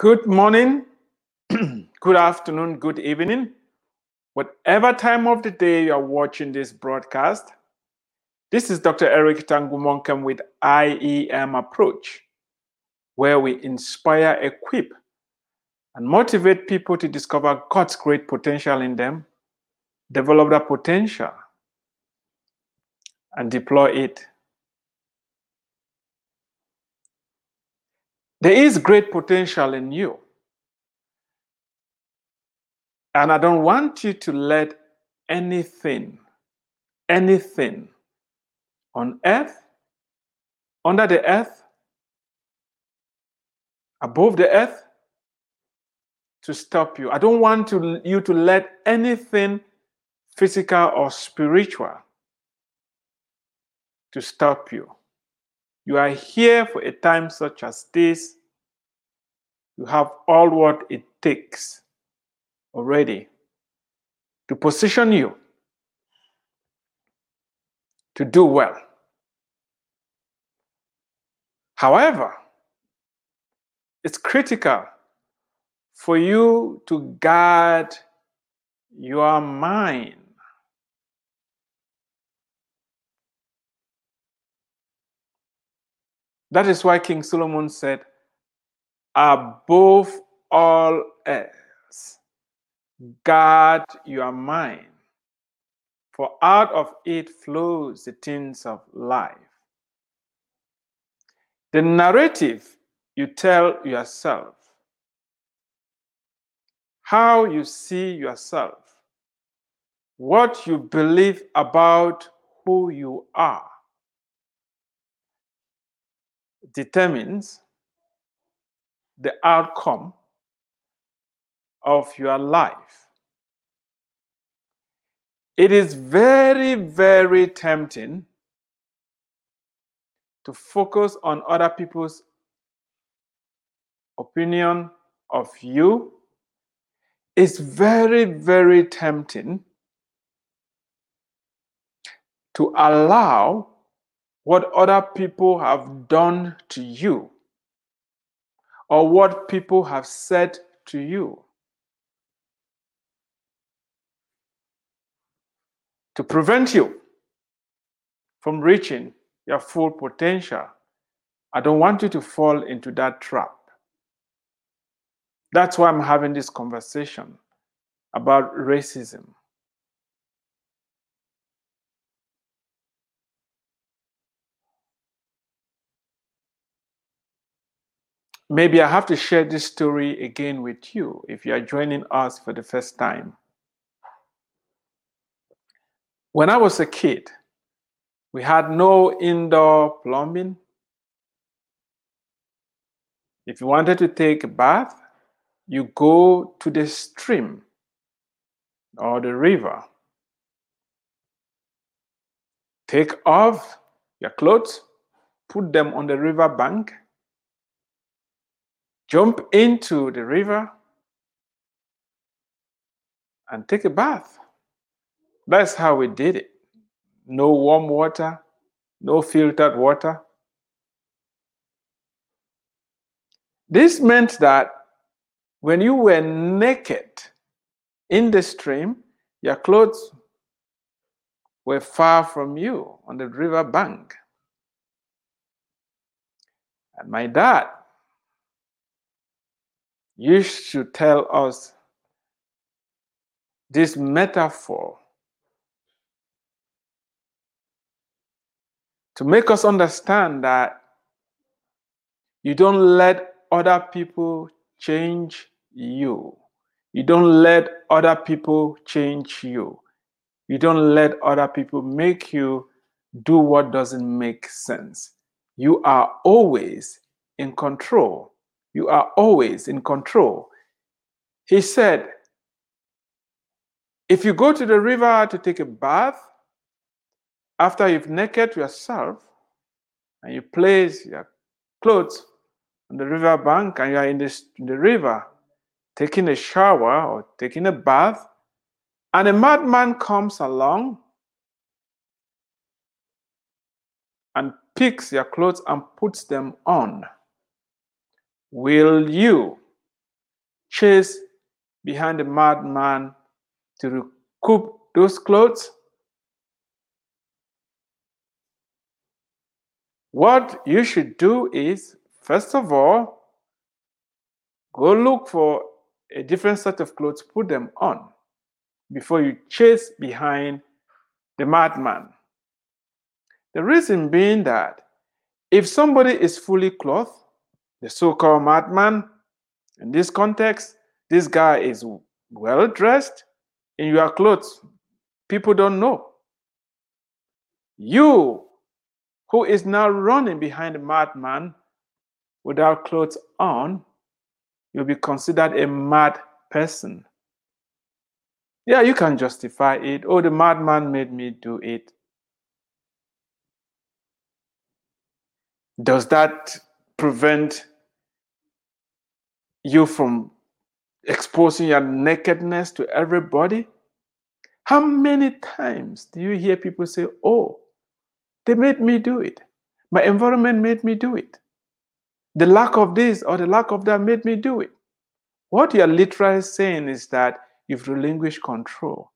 Good morning, good afternoon, good evening. Whatever time of the day you are watching this broadcast, this is Dr. Eric Tangumonkem with IEM Approach, where we inspire, equip, and motivate people to discover God's great potential in them, develop that potential, and deploy it. There is great potential in you. And I don't want you to let anything, anything on earth, under the earth, above the earth, to stop you. I don't want to, you to let anything physical or spiritual to stop you. You are here for a time such as this. You have all what it takes already to position you to do well. However, it's critical for you to guard your mind. That is why King Solomon said, above all else, guard your mind, for out of it flows the things of life. The narrative you tell yourself, how you see yourself, what you believe about who you are, determines the outcome of your life. It is very, very tempting to focus on other people's opinion of you. It's very, very tempting to allow what other people have done to you or what people have said to you to prevent you from reaching your full potential. I don't want you to fall into that trap. That's why I'm having this conversation about racism. Maybe I have to share this story again with you if you are joining us for the first time. When I was a kid, we had no indoor plumbing. If you wanted to take a bath, you go to the stream or the river. Take off your clothes, put them on the river bank, jump into the river, and take a bath. That's how we did it. No warm water, no filtered water. This meant that when you were naked in the stream, your clothes were far from you on the river bank. And my dad used to tell us this metaphor to make us understand that you don't let other people change you. You don't let other people change you. You don't let other people make you do what doesn't make sense. You are always in control. You are always in control. He said, if you go to the river to take a bath, after you've naked yourself and you place your clothes on the river bank and you are in, in the river taking a shower or taking a bath, and a madman comes along and picks your clothes and puts them on, will you chase behind the madman to recoup those clothes? What you should do is, first of all, go look for a different set of clothes, put them on before you chase behind the madman. The reason being that if somebody is fully clothed, the so called madman, in this context, this guy is well dressed in your clothes, people don't know. You, who is now running behind the madman without clothes on, you'll be considered a mad person. Yeah, you can justify it. Oh, the madman made me do it. Does that prevent you from exposing your nakedness to everybody? How many times do you hear people say, Oh, they made me do it? My environment made me do it. The lack of this or the lack of that made me do it. What you're literally saying is that you've relinquished control.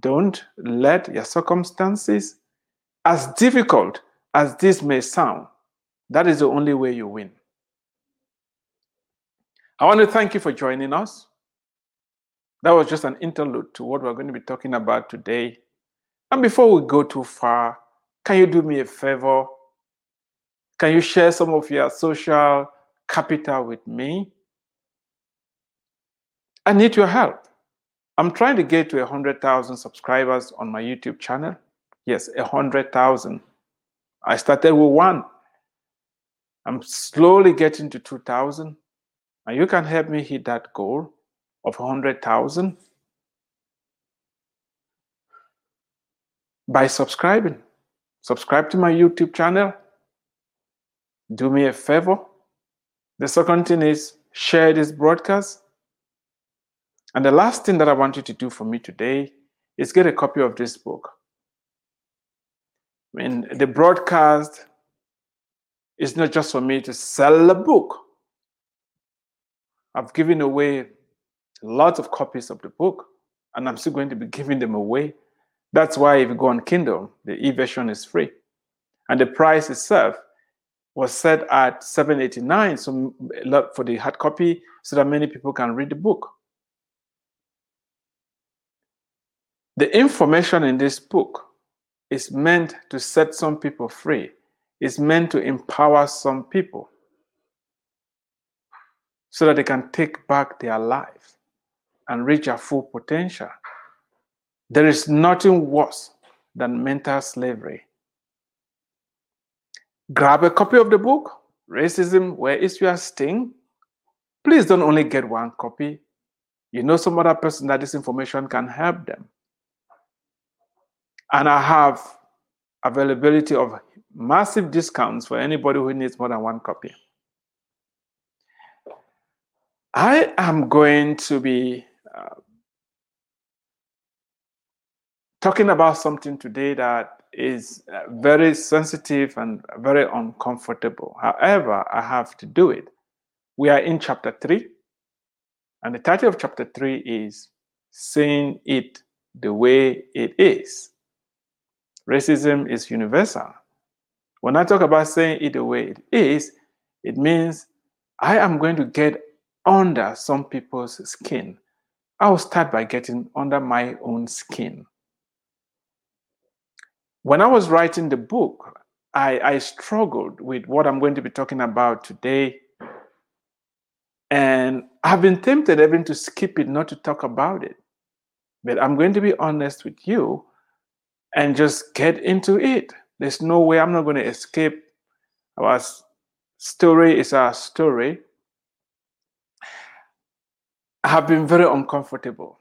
Don't let your circumstances, as difficult as this may sound, that is the only way you win. I want to thank you for joining us. That was just an interlude to what we're going to be talking about today. And before we go too far, can you do me a favor? Can you share some of your social capital with me? I need your help. I'm trying to get to 100,000 subscribers on my YouTube channel. Yes, 100,000. I started with one. I'm slowly getting to 2,000. And you can help me hit that goal of 100,000 by subscribing. Subscribe to my YouTube channel. Do me a favor. The second thing is share this broadcast. And the last thing that I want you to do for me today is get a copy of this book. I mean, the broadcast is not just for me to sell a book. I've given away lots of copies of the book, and I'm still going to be giving them away. That's why if you go on Kindle, the e-version is free. And the price itself was set at 7.89 so for the hard copy so that many people can read the book. The information in this book is meant to set some people free. It's meant to empower some people so that they can take back their life and reach their full potential. There is nothing worse than mental slavery. Grab a copy of the book, Racism Where is Your Sting? Please don't only get one copy. You know some other person that this information can help them. And I have availability of massive discounts for anybody who needs more than one copy. I am going to be uh, talking about something today that is uh, very sensitive and very uncomfortable. However, I have to do it. We are in chapter 3, and the title of chapter 3 is Saying It the Way It Is. Racism is universal. When I talk about saying it the way it is, it means I am going to get under some people's skin. I'll start by getting under my own skin. When I was writing the book, I, I struggled with what I'm going to be talking about today. And I've been tempted even to skip it, not to talk about it. But I'm going to be honest with you and just get into it. There's no way I'm not going to escape. Our story is our story have been very uncomfortable.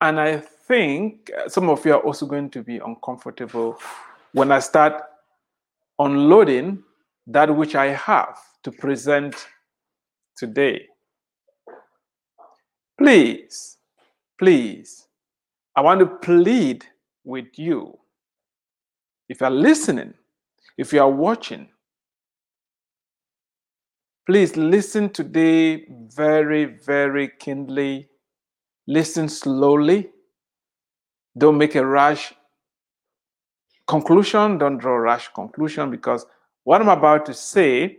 And I think some of you are also going to be uncomfortable when I start unloading that which I have to present today. Please, please, I want to plead with you. If you're listening, if you are watching, Please listen today very, very kindly. Listen slowly. Don't make a rash conclusion. Don't draw a rash conclusion because what I'm about to say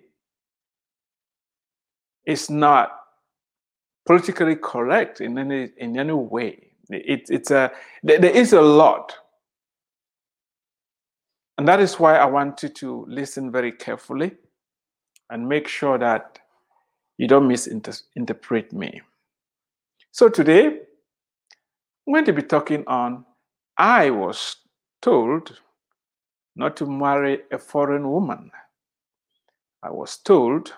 is not politically correct in any in any way. It, it's a there is a lot, and that is why I want you to listen very carefully and make sure that you don't misinterpret me. So today, I'm going to be talking on I was told not to marry a foreign woman. I was told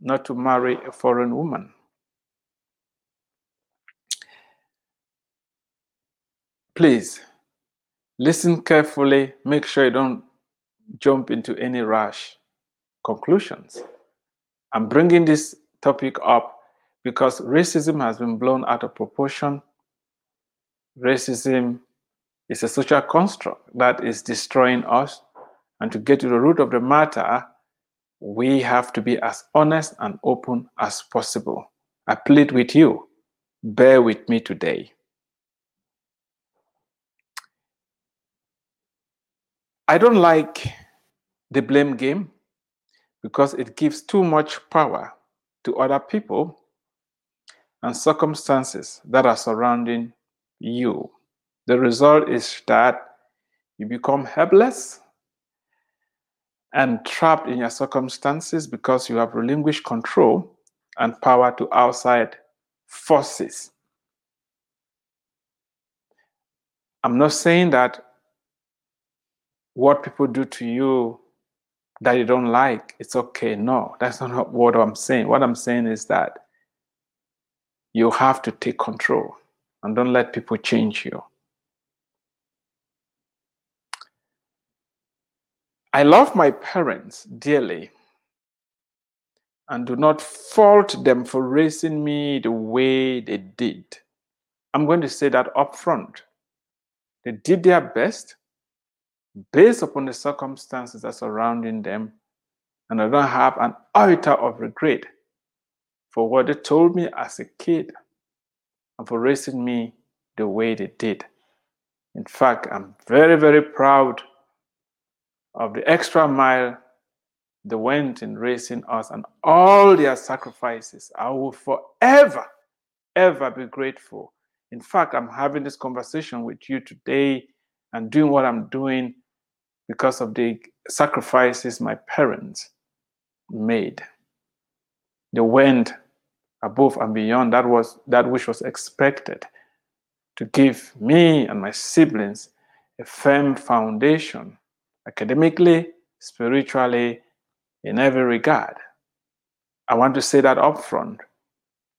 not to marry a foreign woman. Please listen carefully, make sure you don't jump into any rash conclusions. I'm bringing this topic up because racism has been blown out of proportion. Racism is a social construct that is destroying us. And to get to the root of the matter, we have to be as honest and open as possible. I plead with you, bear with me today. I don't like the blame game because it gives too much power to other people and circumstances that are surrounding you. The result is that you become helpless and trapped in your circumstances because you have relinquished control and power to outside forces. I'm not saying that what people do to you that you don't like, it's okay. No, that's not what I'm saying. What I'm saying is that you have to take control and don't let people change you. I love my parents dearly and do not fault them for raising me the way they did. I'm going to say that up front. They did their best based upon the circumstances that surrounding them, and I don't have an iota of regret for what they told me as a kid and for raising me the way they did. In fact, I'm very, very proud of the extra mile they went in raising us and all their sacrifices. I will forever, ever be grateful. In fact, I'm having this conversation with you today and doing what I'm doing because of the sacrifices my parents made. They went above and beyond that was that which was expected to give me and my siblings a firm foundation academically, spiritually, in every regard. I want to say that up front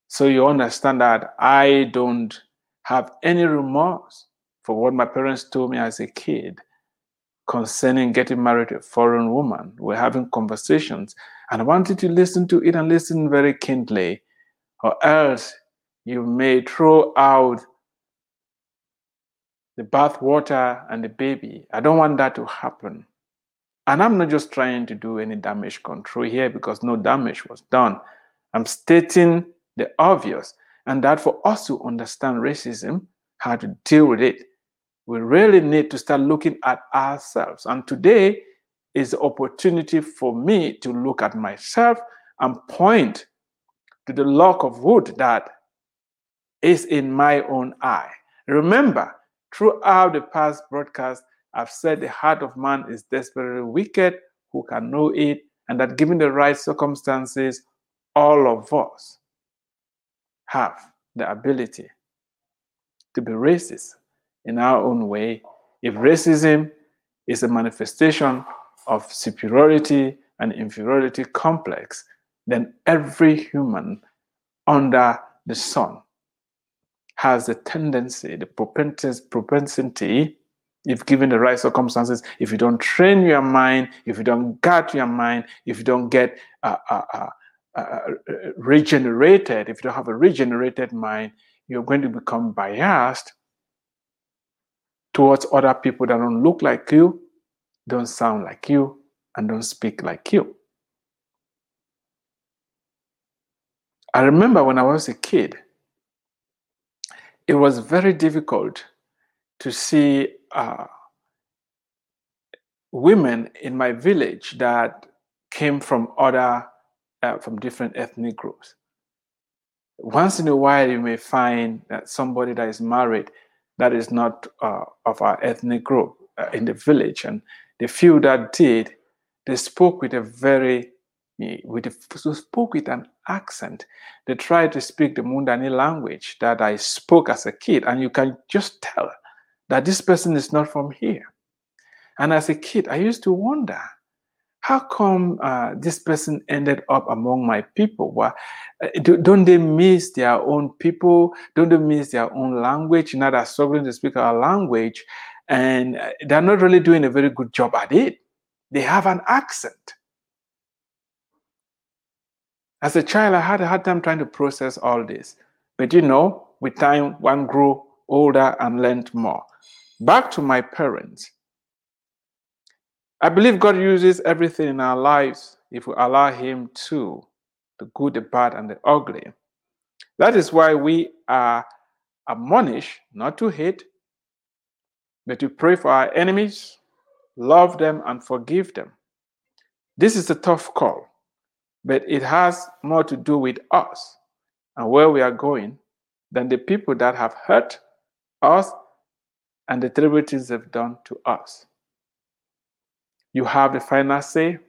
so you understand that I don't have any remorse for what my parents told me as a kid concerning getting married to a foreign woman. We're having conversations, and I want you to listen to it and listen very keenly, or else you may throw out the bath water and the baby. I don't want that to happen. And I'm not just trying to do any damage control here because no damage was done. I'm stating the obvious, and that for us to understand racism, how to deal with it, we really need to start looking at ourselves. And today is the opportunity for me to look at myself and point to the lock of wood that is in my own eye. Remember, throughout the past broadcast, I've said the heart of man is desperately wicked, who can know it, and that given the right circumstances, all of us have the ability to be racist in our own way. If racism is a manifestation of superiority and inferiority complex, then every human under the sun has the tendency, the propensity, if given the right circumstances, if you don't train your mind, if you don't guard your mind, if you don't get uh, uh, uh, uh regenerated, if you don't have a regenerated mind, you're going to become biased towards other people that don't look like you, don't sound like you, and don't speak like you. I remember when I was a kid, it was very difficult to see uh, women in my village that came from other, uh, from different ethnic groups. Once in a while, you may find that somebody that is married that is not uh, of our ethnic group uh, in the village, and the few that did, they spoke with a very with a, spoke with an accent. They tried to speak the Mundani language that I spoke as a kid, and you can just tell that this person is not from here. And as a kid, I used to wonder, how come uh, this person ended up among my people? Well, uh, don't they miss their own people? Don't they miss their own language? Now they're struggling to speak our language, and uh, they're not really doing a very good job at it. They have an accent. As a child, I had a hard time trying to process all this. But you know, with time, one grew older and learned more. Back to my parents. I believe God uses everything in our lives if we allow Him to the good, the bad, and the ugly. That is why we are admonished not to hate, but to pray for our enemies, love them, and forgive them. This is a tough call, but it has more to do with us and where we are going than the people that have hurt us and the terrible things they've done to us. You have the final say.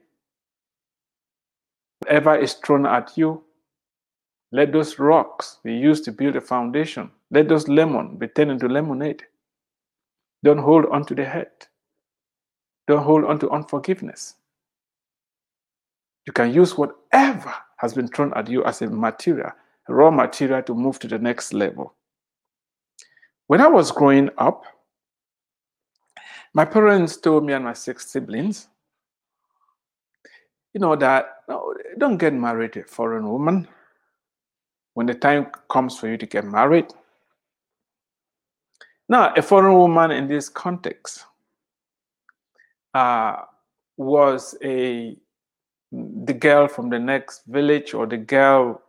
Whatever is thrown at you, let those rocks be used to build a foundation. Let those lemon be turned into lemonade. Don't hold on to the hurt. Don't hold on to unforgiveness. You can use whatever has been thrown at you as a material, raw material to move to the next level. When I was growing up, my parents told me and my six siblings, you know, that no, don't get married to a foreign woman. When the time comes for you to get married, now a foreign woman in this context uh, was a the girl from the next village or the girl,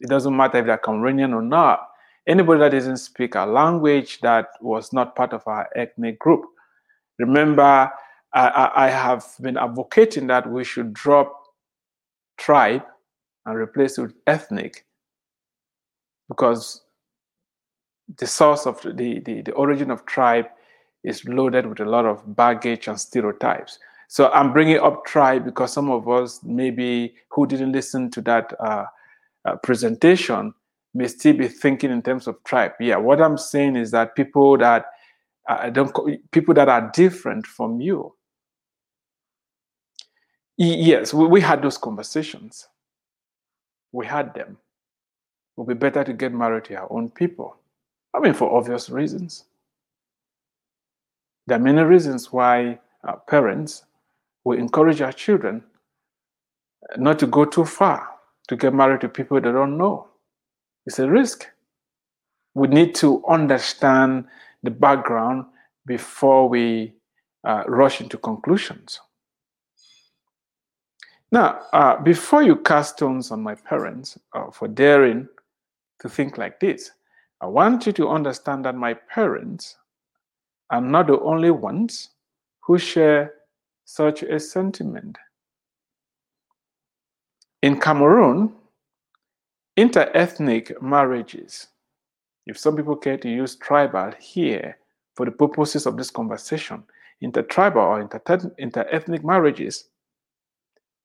it doesn't matter if they're Cameroonian or not, anybody that doesn't speak a language that was not part of our ethnic group. Remember, I, I have been advocating that we should drop tribe and replace it with ethnic because the source of the, the, the origin of tribe is loaded with a lot of baggage and stereotypes. So I'm bringing up tribe because some of us maybe who didn't listen to that uh, uh, presentation may still be thinking in terms of tribe. Yeah, what I'm saying is that people that uh, don't people that are different from you. Yes, we, we had those conversations. We had them. It would be better to get married to our own people. I mean, for obvious reasons. There are many reasons why parents we encourage our children not to go too far to get married to people they don't know. It's a risk. We need to understand the background before we uh, rush into conclusions. Now, uh, before you cast stones on my parents uh, for daring to think like this, I want you to understand that my parents are not the only ones who share such a sentiment. In Cameroon, inter-ethnic marriages, if some people care to use tribal here for the purposes of this conversation, intertribal or inter-ethnic marriages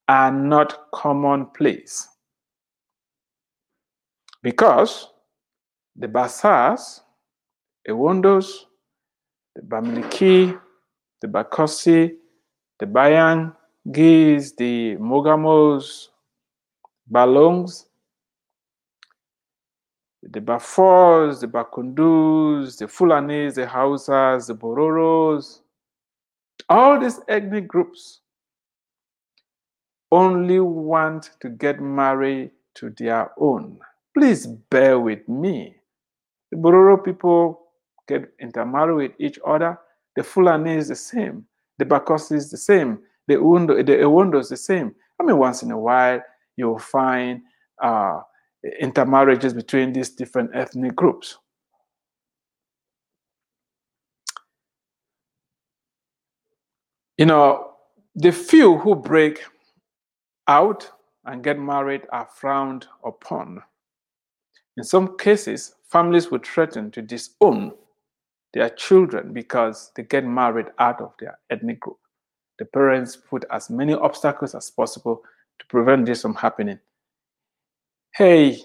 are not commonplace. Because the Basas, the Wondos, the Bamileke, the Bakossi, the Bayan, Giz, the Mogamos, Balongs, the Bafors, the Bakundus, the Fulanis, the Hausas, the Bororos, all these ethnic groups only want to get married to their own. Please bear with me. The Bororo people get intermarried with each other. The Fulani is the same. The Bakossi is the same. The Undo, the is the same. I mean, once in a while, you'll find uh, intermarriages between these different ethnic groups. You know, the few who break out and get married are frowned upon. In some cases, families would threaten to disown their children because they get married out of their ethnic group. The parents put as many obstacles as possible to prevent this from happening. Hey,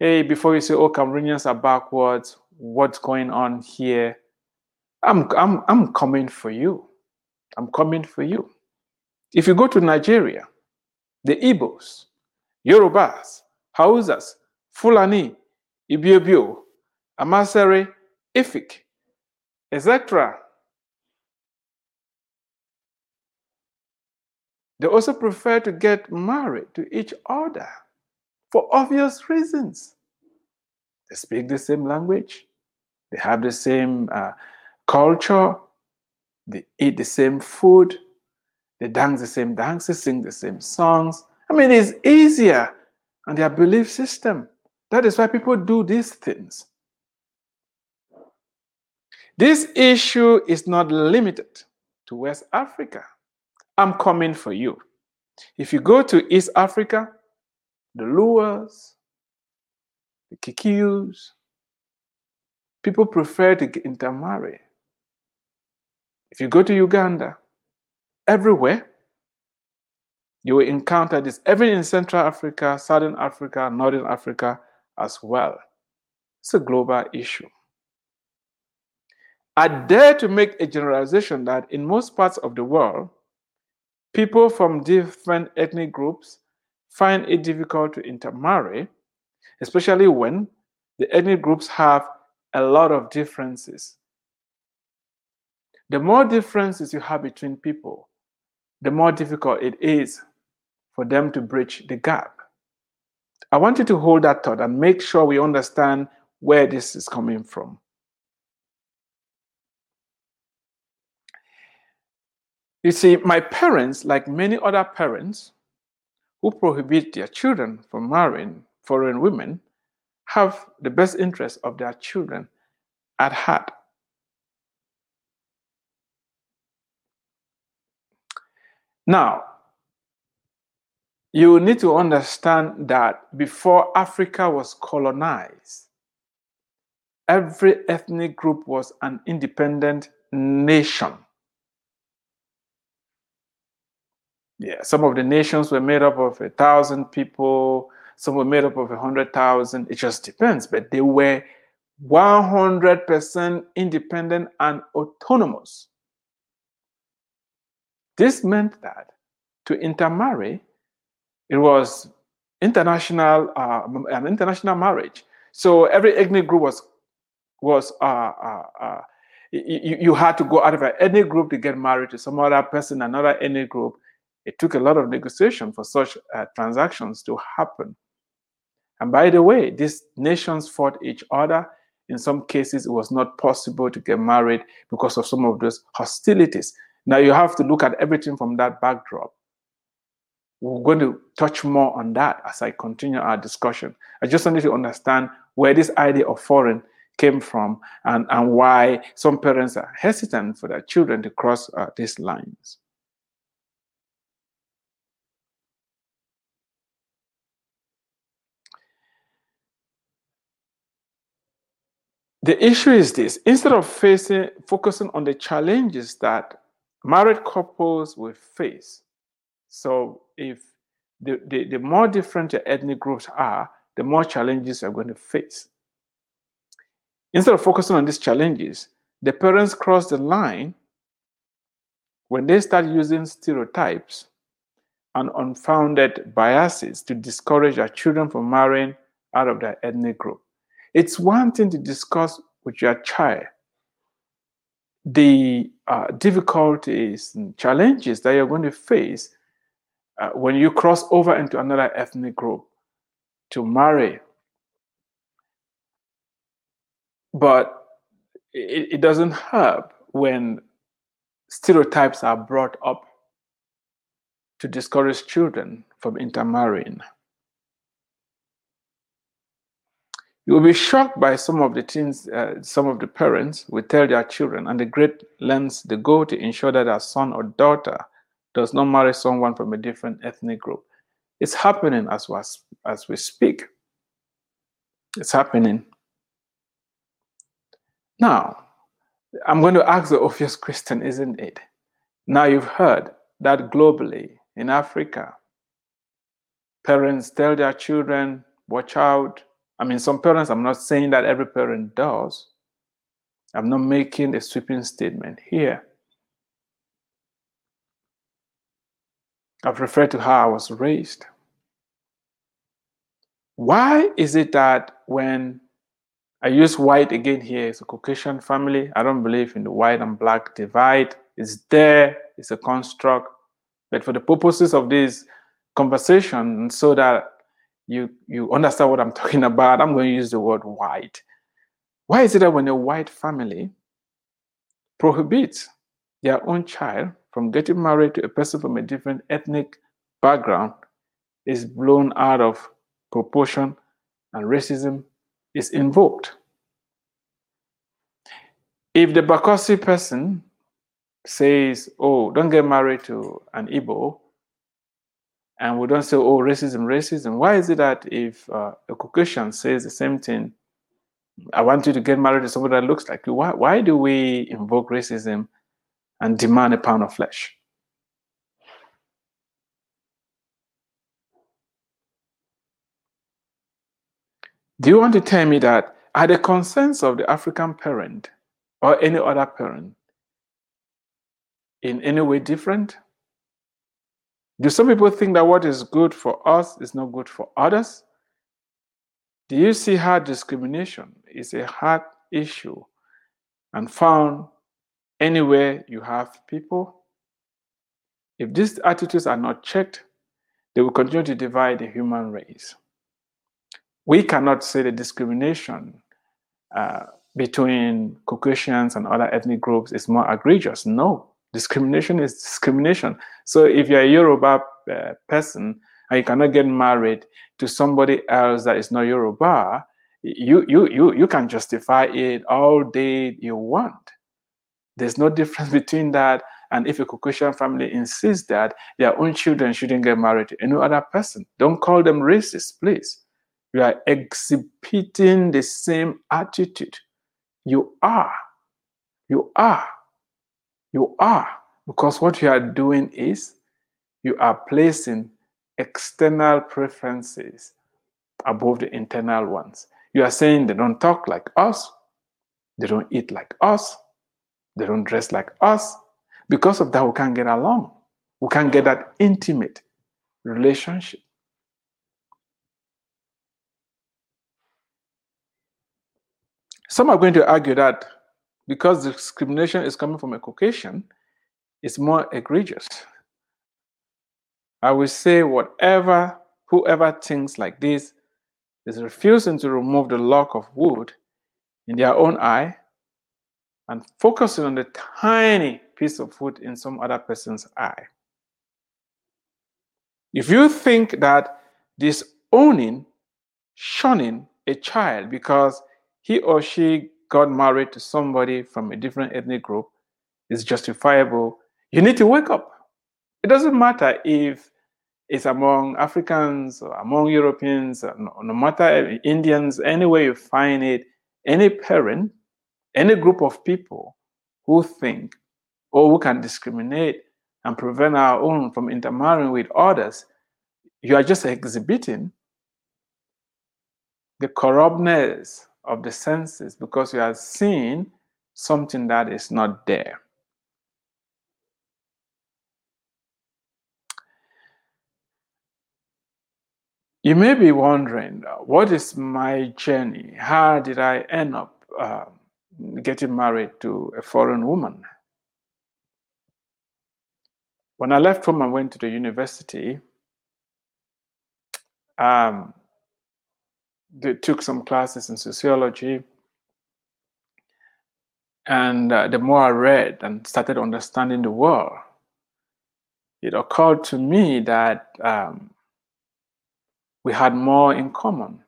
hey, before you say, oh, Cameroonians are backwards, what's going on here? I'm, I'm, I'm coming for you. I'm coming for you. If you go to Nigeria, the Igbos, Yorubas, Hausas, Fulani, Ibibio, Amasere, Efik, etc. They also prefer to get married to each other for obvious reasons. They speak the same language, they have the same uh, culture, they eat the same food, they dance the same dances, sing the same songs. I mean, it's easier on their belief system. That is why people do these things. This issue is not limited to West Africa. I'm coming for you. If you go to East Africa, the Luas, the Kikuyus, people prefer to intermarry. If you go to Uganda, everywhere, you will encounter this, even in Central Africa, Southern Africa, Northern Africa as well. It's a global issue. I dare to make a generalization that in most parts of the world, people from different ethnic groups find it difficult to intermarry, especially when the ethnic groups have a lot of differences. The more differences you have between people, the more difficult it is for them to bridge the gap. I want you to hold that thought and make sure we understand where this is coming from. You see, my parents, like many other parents who prohibit their children from marrying foreign women, have the best interest of their children at heart. Now, you need to understand that before Africa was colonized, every ethnic group was an independent nation. Yeah, some of the nations were made up of a thousand people, some were made up of a hundred thousand. It just depends, but they were 100% independent and autonomous. This meant that to intermarry, it was international, uh, an international marriage. So every ethnic group was was uh, uh, uh you, you had to go out of an ethnic group to get married to some other person, another ethnic group, it took a lot of negotiation for such uh, transactions to happen. And by the way, these nations fought each other. In some cases, it was not possible to get married because of some of those hostilities. Now, you have to look at everything from that backdrop. We're going to touch more on that as I continue our discussion. I just wanted to understand where this idea of foreign came from and, and why some parents are hesitant for their children to cross uh, these lines. The issue is this instead of facing focusing on the challenges that married couples will face. So if the, the, the more different your ethnic groups are, the more challenges you're going to face. Instead of focusing on these challenges, the parents cross the line when they start using stereotypes and unfounded biases to discourage their children from marrying out of their ethnic group. It's one thing to discuss with your child the uh, difficulties and challenges that you're going to face uh, when you cross over into another ethnic group to marry. But it, it doesn't help when stereotypes are brought up to discourage children from intermarrying. You will be shocked by some of the things uh, some of the parents will tell their children and the great lengths they go to ensure that their son or daughter does not marry someone from a different ethnic group. It's happening as, was, as we speak. It's happening. Now, I'm going to ask the obvious question, isn't it? Now you've heard that globally in Africa, parents tell their children, watch out, I mean, some parents, I'm not saying that every parent does. I'm not making a sweeping statement here. I've referred to how I was raised. Why is it that when I use white again here, it's a Caucasian family. I don't believe in the white and black divide. It's there, it's a construct. But for the purposes of this conversation, so that you you understand what I'm talking about. I'm going to use the word white. Why is it that when a white family prohibits their own child from getting married to a person from a different ethnic background is blown out of proportion and racism is invoked? If the Bakossi person says, Oh, don't get married to an Igbo, and we don't say, oh, racism, racism. Why is it that if uh, a Caucasian says the same thing, I want you to get married to somebody that looks like you, why, why do we invoke racism and demand a pound of flesh? Do you want to tell me that are the concerns of the African parent or any other parent in any way different? Do some people think that what is good for us is not good for others? Do you see how discrimination is a hard issue and found anywhere you have people? If these attitudes are not checked, they will continue to divide the human race. We cannot say the discrimination uh, between Caucasians and other ethnic groups is more egregious. No, discrimination is discrimination. So if you're a Yoruba uh, person and you cannot get married to somebody else that is not Yoruba, you you you you can justify it all day you want. There's no difference between that and if a Caucasian family insists that their own children shouldn't get married to any other person. Don't call them racist, please. You are exhibiting the same attitude. You are. You are you are, because what you are doing is you are placing external preferences above the internal ones. You are saying they don't talk like us, they don't eat like us, they don't dress like us. Because of that, we can't get along. We can't get that intimate relationship. Some are going to argue that because discrimination is coming from a Caucasian, it's more egregious. I will say, whatever, whoever thinks like this is refusing to remove the lock of wood in their own eye and focusing on the tiny piece of wood in some other person's eye. If you think that disowning, shunning a child because he or she got married to somebody from a different ethnic group is justifiable, you need to wake up. It doesn't matter if it's among Africans or among Europeans, no, no matter Indians, anywhere you find it, any parent, any group of people who think or who can discriminate and prevent our own from intermarrying with others, you are just exhibiting the corruptness of the senses because you are seeing something that is not there. You may be wondering, what is my journey? How did I end up uh, getting married to a foreign woman? When I left home and went to the university, um, they took some classes in sociology. And uh, the more I read and started understanding the world, it occurred to me that um, we had more in common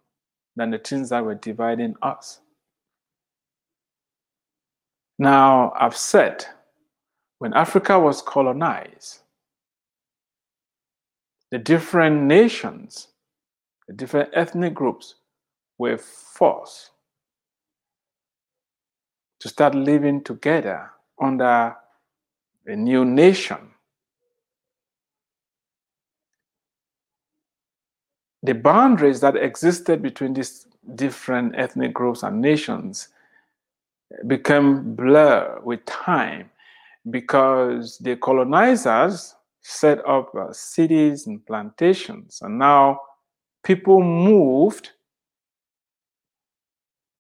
than the things that were dividing us. Now, I've said when Africa was colonized, the different nations, the different ethnic groups were forced to start living together under a new nation. The boundaries that existed between these different ethnic groups and nations became blurred with time because the colonizers set up uh, cities and plantations, and now people moved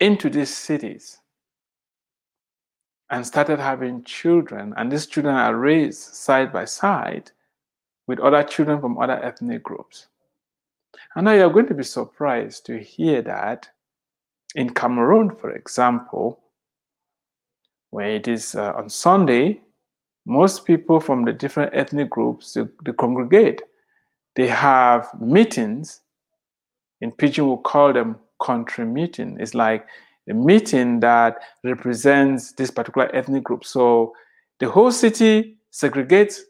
into these cities and started having children, and these children are raised side by side with other children from other ethnic groups. And now you're going to be surprised to hear that in Cameroon, for example, where it is uh, on Sunday, most people from the different ethnic groups they, they congregate. They have meetings. In Pidgin, we call them country meeting. It's like a meeting that represents this particular ethnic group. So the whole city segregates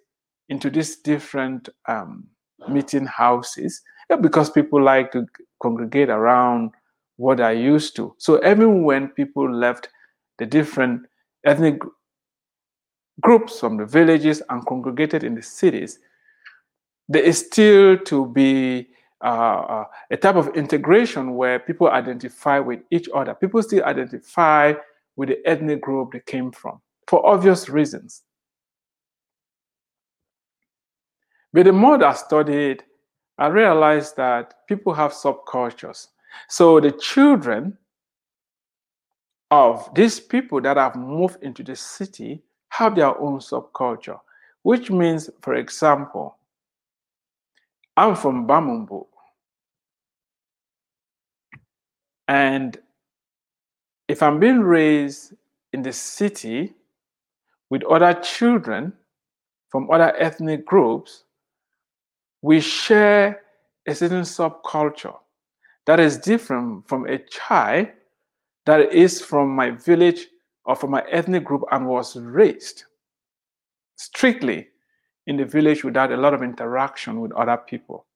into these different um, meeting houses because people like to congregate around what they're used to. So even when people left the different ethnic groups from the villages and congregated in the cities, there is still to be uh, uh, a type of integration where people identify with each other. People still identify with the ethnic group they came from for obvious reasons. But the more I studied, I realized that people have subcultures. So the children of these people that have moved into the city have their own subculture, which means, for example, I'm from Bamumbu. And if I'm being raised in the city with other children from other ethnic groups, we share a certain subculture that is different from a child that is from my village or from my ethnic group and was raised strictly in the village without a lot of interaction with other people.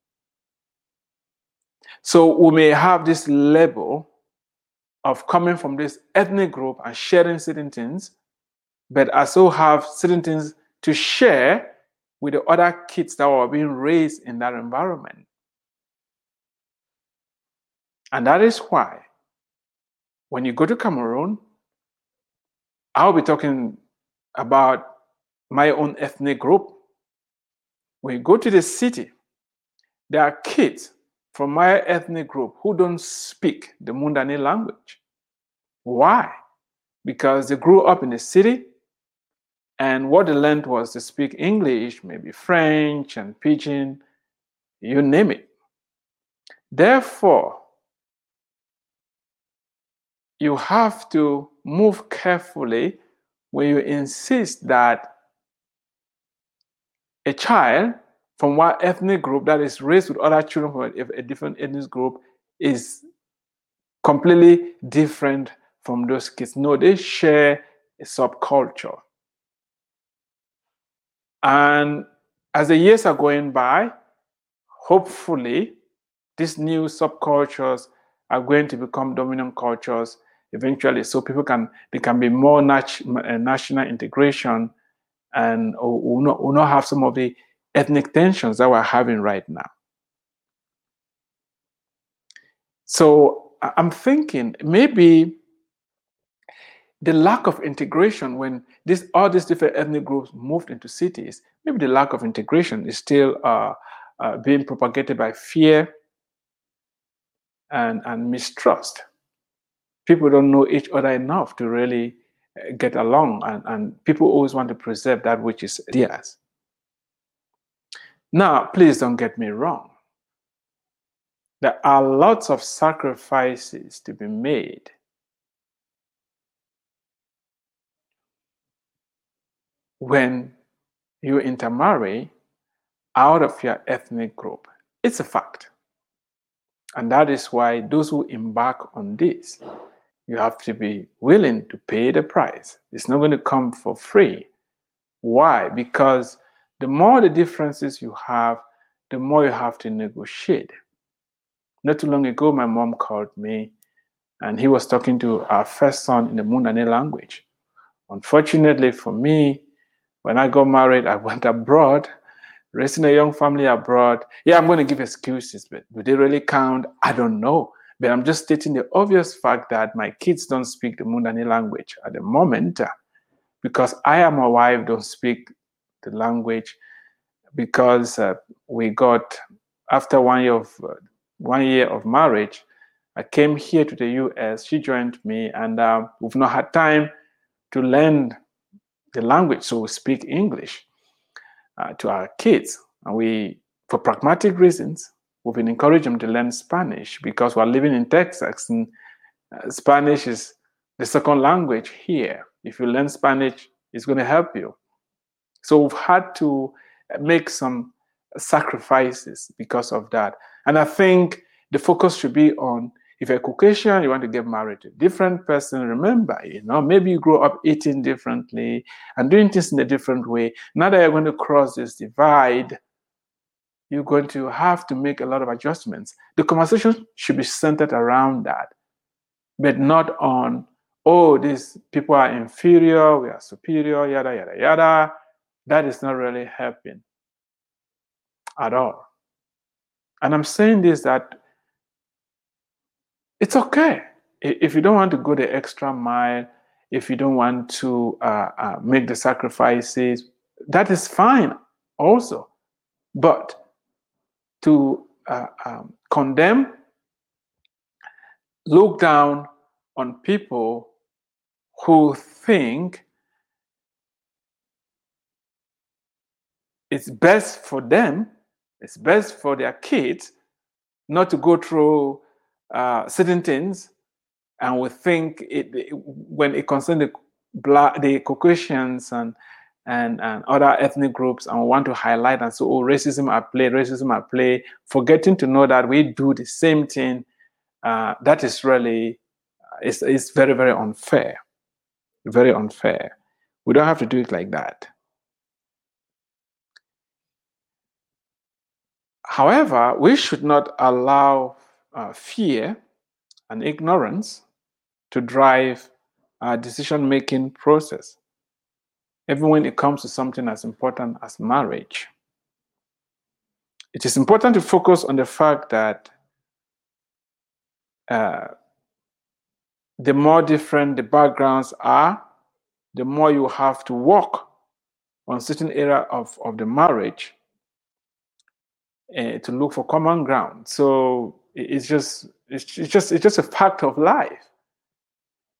So we may have this label of coming from this ethnic group and sharing certain things, but I also have certain things to share with the other kids that were being raised in that environment. And that is why when you go to Cameroon, I'll be talking about my own ethnic group. When you go to the city, there are kids from my ethnic group who don't speak the Mundani language. Why? Because they grew up in the city and what they learned was to speak English, maybe French and Pidgin, you name it. Therefore, you have to move carefully when you insist that a child from one ethnic group that is raised with other children from a, a different ethnic group is completely different from those kids. No, they share a subculture. And as the years are going by, hopefully, these new subcultures are going to become dominant cultures eventually so people can there can be more nat- uh, national integration and will not, will not have some of the ethnic tensions that we're having right now. So i'm thinking maybe the lack of integration when this all these different ethnic groups moved into cities maybe the lack of integration is still uh, uh, being propagated by fear and, and mistrust. People don't know each other enough to really uh, get along and, and people always want to preserve that which is theirs now please don't get me wrong there are lots of sacrifices to be made when you intermarry out of your ethnic group it's a fact And that is why those who embark on this, you have to be willing to pay the price. It's not going to come for free. Why? Because the more the differences you have, the more you have to negotiate. Not too long ago, my mom called me and he was talking to our first son in the Mundani language. Unfortunately for me, when I got married, I went abroad, raising a young family abroad. Yeah, I'm going to give excuses, but do they really count? I don't know. But I'm just stating the obvious fact that my kids don't speak the Mundani language at the moment because I and my wife don't speak the language because uh, we got after one year of uh, one year of marriage i came here to the us she joined me and uh, we've not had time to learn the language so we speak english uh, to our kids. And we for pragmatic reasons we've been encouraging them to learn spanish because we're living in texas and uh, spanish is the second language here. If you learn spanish it's going to help you so we've had to make some sacrifices because of that. And I think the focus should be on if you're a Caucasian, you want to get married to a different person, remember, you know, maybe you grow up eating differently and doing things in a different way. Now that you're going to cross this divide, you're going to have to make a lot of adjustments. The conversation should be centered around that, but not on, oh, these people are inferior, we are superior, yada, yada, yada. That is not really helping at all. And I'm saying this that it's okay if you don't want to go the extra mile, if you don't want to uh, uh, make the sacrifices, that is fine also. But to uh, um, condemn, look down on people who think it's best for them it's best for their kids not to go through uh, certain things, and we think it, it when it concerns the black, the Caucasians and and, and other ethnic groups and want to highlight and say, oh, racism at play, racism at play, forgetting to know that we do the same thing. Uh, that is really, it's, it's very, very unfair. Very unfair. We don't have to do it like that. However, we should not allow uh, fear and ignorance to drive our decision making process, even when it comes to something as important as marriage. It is important to focus on the fact that uh, the more different the backgrounds are, the more you have to work on certain area of, of the marriage uh, to look for common ground. So it's just it's just it's just a fact of life.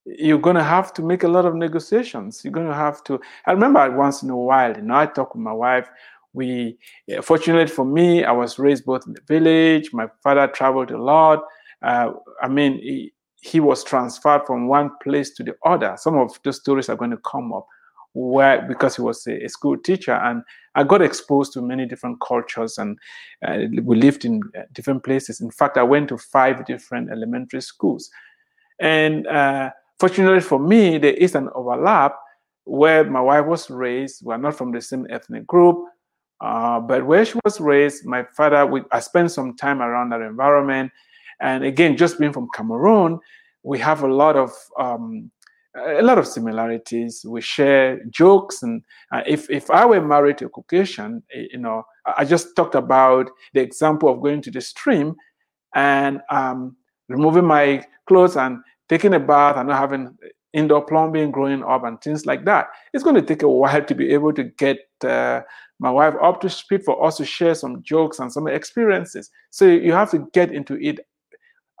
You're gonna have to make a lot of negotiations. You're gonna have to. I remember once in a while, you know, I talk with my wife. We, uh, fortunately for me, I was raised both in the village. My father traveled a lot. Uh, I mean, he, he was transferred from one place to the other. Some of those stories are going to come up where because he was a, a, school teacher and i got exposed to many different cultures and uh, we lived in uh, different places. In fact i went to five different elementary schools. And uh, fortunately for me there is an overlap where my wife was raised we're not from the same ethnic group uh, but where she was raised my father we, i spent some time around that environment. And again just being from cameroon we have a lot of um, a lot of similarities. We share jokes, and uh, if if I were married to a Caucasian, eh, you know, I just talked about the example of going to the stream and um, removing my clothes and taking a bath and not having indoor plumbing growing up and things like that. It's going to take a while to be able to get uh, my wife up to speed for us to share some jokes and some experiences. So you have to get into it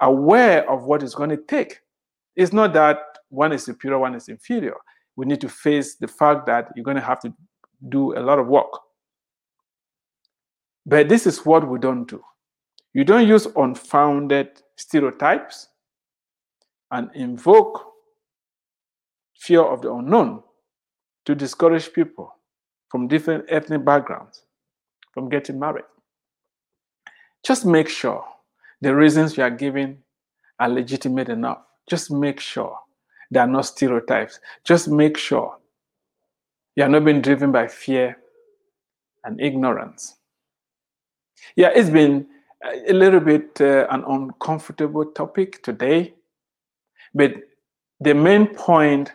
aware of what it's going to take. It's not that one is superior, one is inferior. We need to face the fact that you're going to have to do a lot of work. But this is what we don't do. You don't use unfounded stereotypes and invoke fear of the unknown to discourage people from different ethnic backgrounds from getting married. Just make sure the reasons you are giving are legitimate enough. Just make sure there are not stereotypes. Just make sure you are not being driven by fear and ignorance. Yeah, it's been a little bit uh, an uncomfortable topic today, but the main point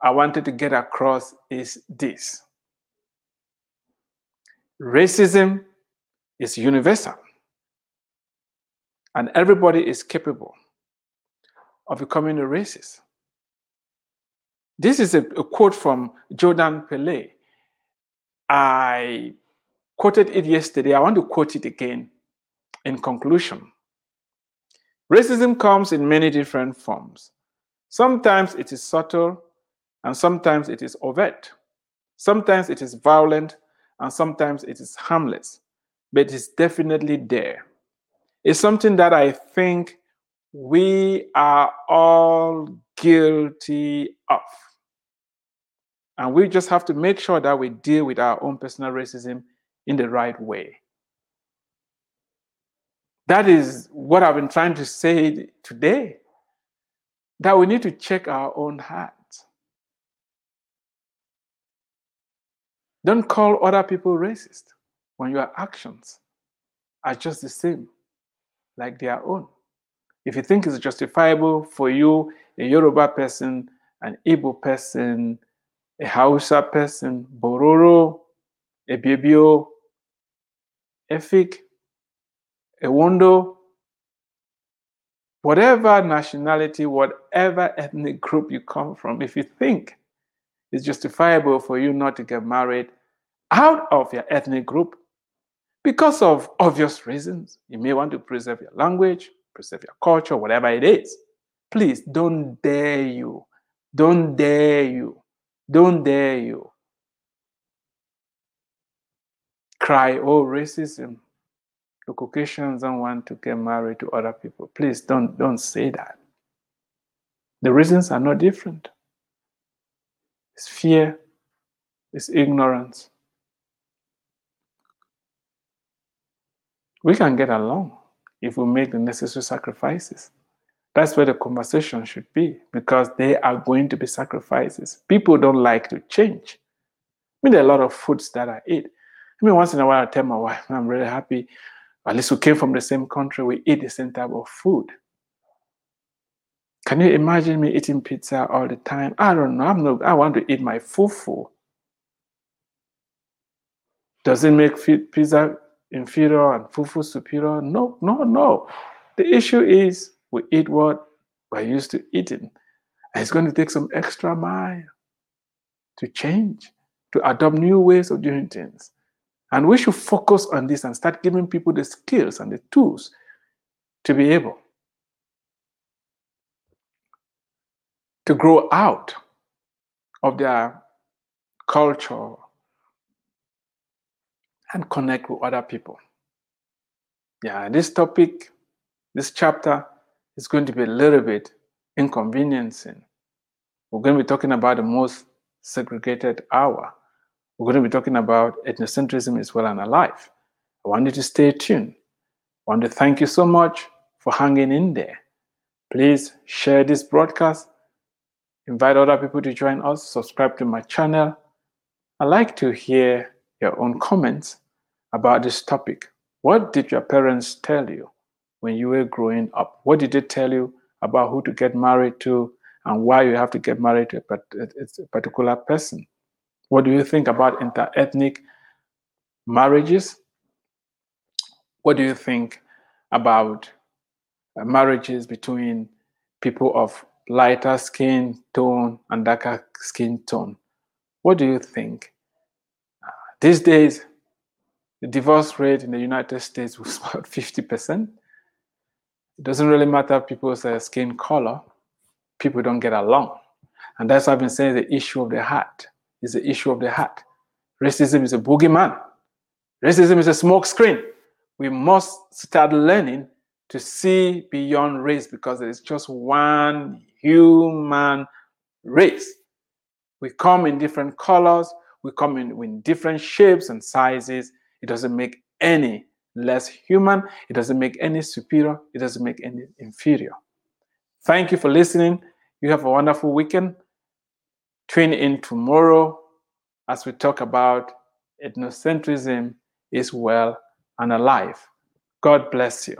I wanted to get across is this racism is universal, and everybody is capable of becoming a racist. This is a, a quote from Jordan Peele. I quoted it yesterday. I want to quote it again in conclusion. Racism comes in many different forms. Sometimes it is subtle, and sometimes it is overt. Sometimes it is violent, and sometimes it is harmless, but it's definitely there. It's something that I think we are all guilty of. And we just have to make sure that we deal with our own personal racism in the right way. That is what I've been trying to say today. That we need to check our own hearts. Don't call other people racist when your actions are just the same like their own. If you think it's justifiable for you, a Yoruba person, an Igbo person, a Hausa person, Bororo, Ibibio, Efik, Ewondo, whatever nationality, whatever ethnic group you come from, if you think it's justifiable for you not to get married out of your ethnic group because of obvious reasons, you may want to preserve your language, preserve your culture, whatever it is. Please don't dare you. Don't dare you. Don't dare you. Cry, oh, racism. The Caucasians don't want to get married to other people. Please don't, don't say that. The reasons are not different. It's fear, it's ignorance. We can get along if we make the necessary sacrifices. That's where the conversation should be because there are going to be sacrifices. People don't like to change. I mean, there are a lot of foods that I eat. I mean, once in a while, I tell my wife, I'm really happy. At least we came from the same country, we eat the same type of food. Can you imagine me eating pizza all the time? I don't know. I'm not, I want to eat my fufu. Does it make pizza inferior and fufu superior? No, no, no. The issue is we eat what we're used to eating. And it's going to take some extra mile to change, to adopt new ways of doing things. And we should focus on this and start giving people the skills and the tools to be able to grow out of their culture and connect with other people. Yeah, this topic, this chapter is going to be a little bit inconveniencing. We're going to be talking about the most segregated hour. We're going to be talking about ethnocentrism as well and alive. I want you to stay tuned. I want to thank you so much for hanging in there. Please share this broadcast, invite other people to join us, subscribe to my channel. i like to hear your own comments about this topic. What did your parents tell you when you were growing up? What did they tell you about who to get married to and why you have to get married to a particular person? What do you think about interethnic marriages? What do you think about uh, marriages between people of lighter skin tone and darker skin tone? What do you think? Uh, these days, the divorce rate in the United States was about 50%. It doesn't really matter people's uh, skin color, people don't get along. And that's why I've been saying the issue of the heart is the issue of the heart. Racism is a boogeyman. Racism is a smokescreen. We must start learning to see beyond race because there is just one human race. We come in different colors, we come in, in different shapes and sizes, it doesn't make any less human. It doesn't make any superior. It doesn't make any inferior. Thank you for listening. You have a wonderful weekend. Tune in tomorrow as we talk about ethnocentrism is well and alive. God bless you.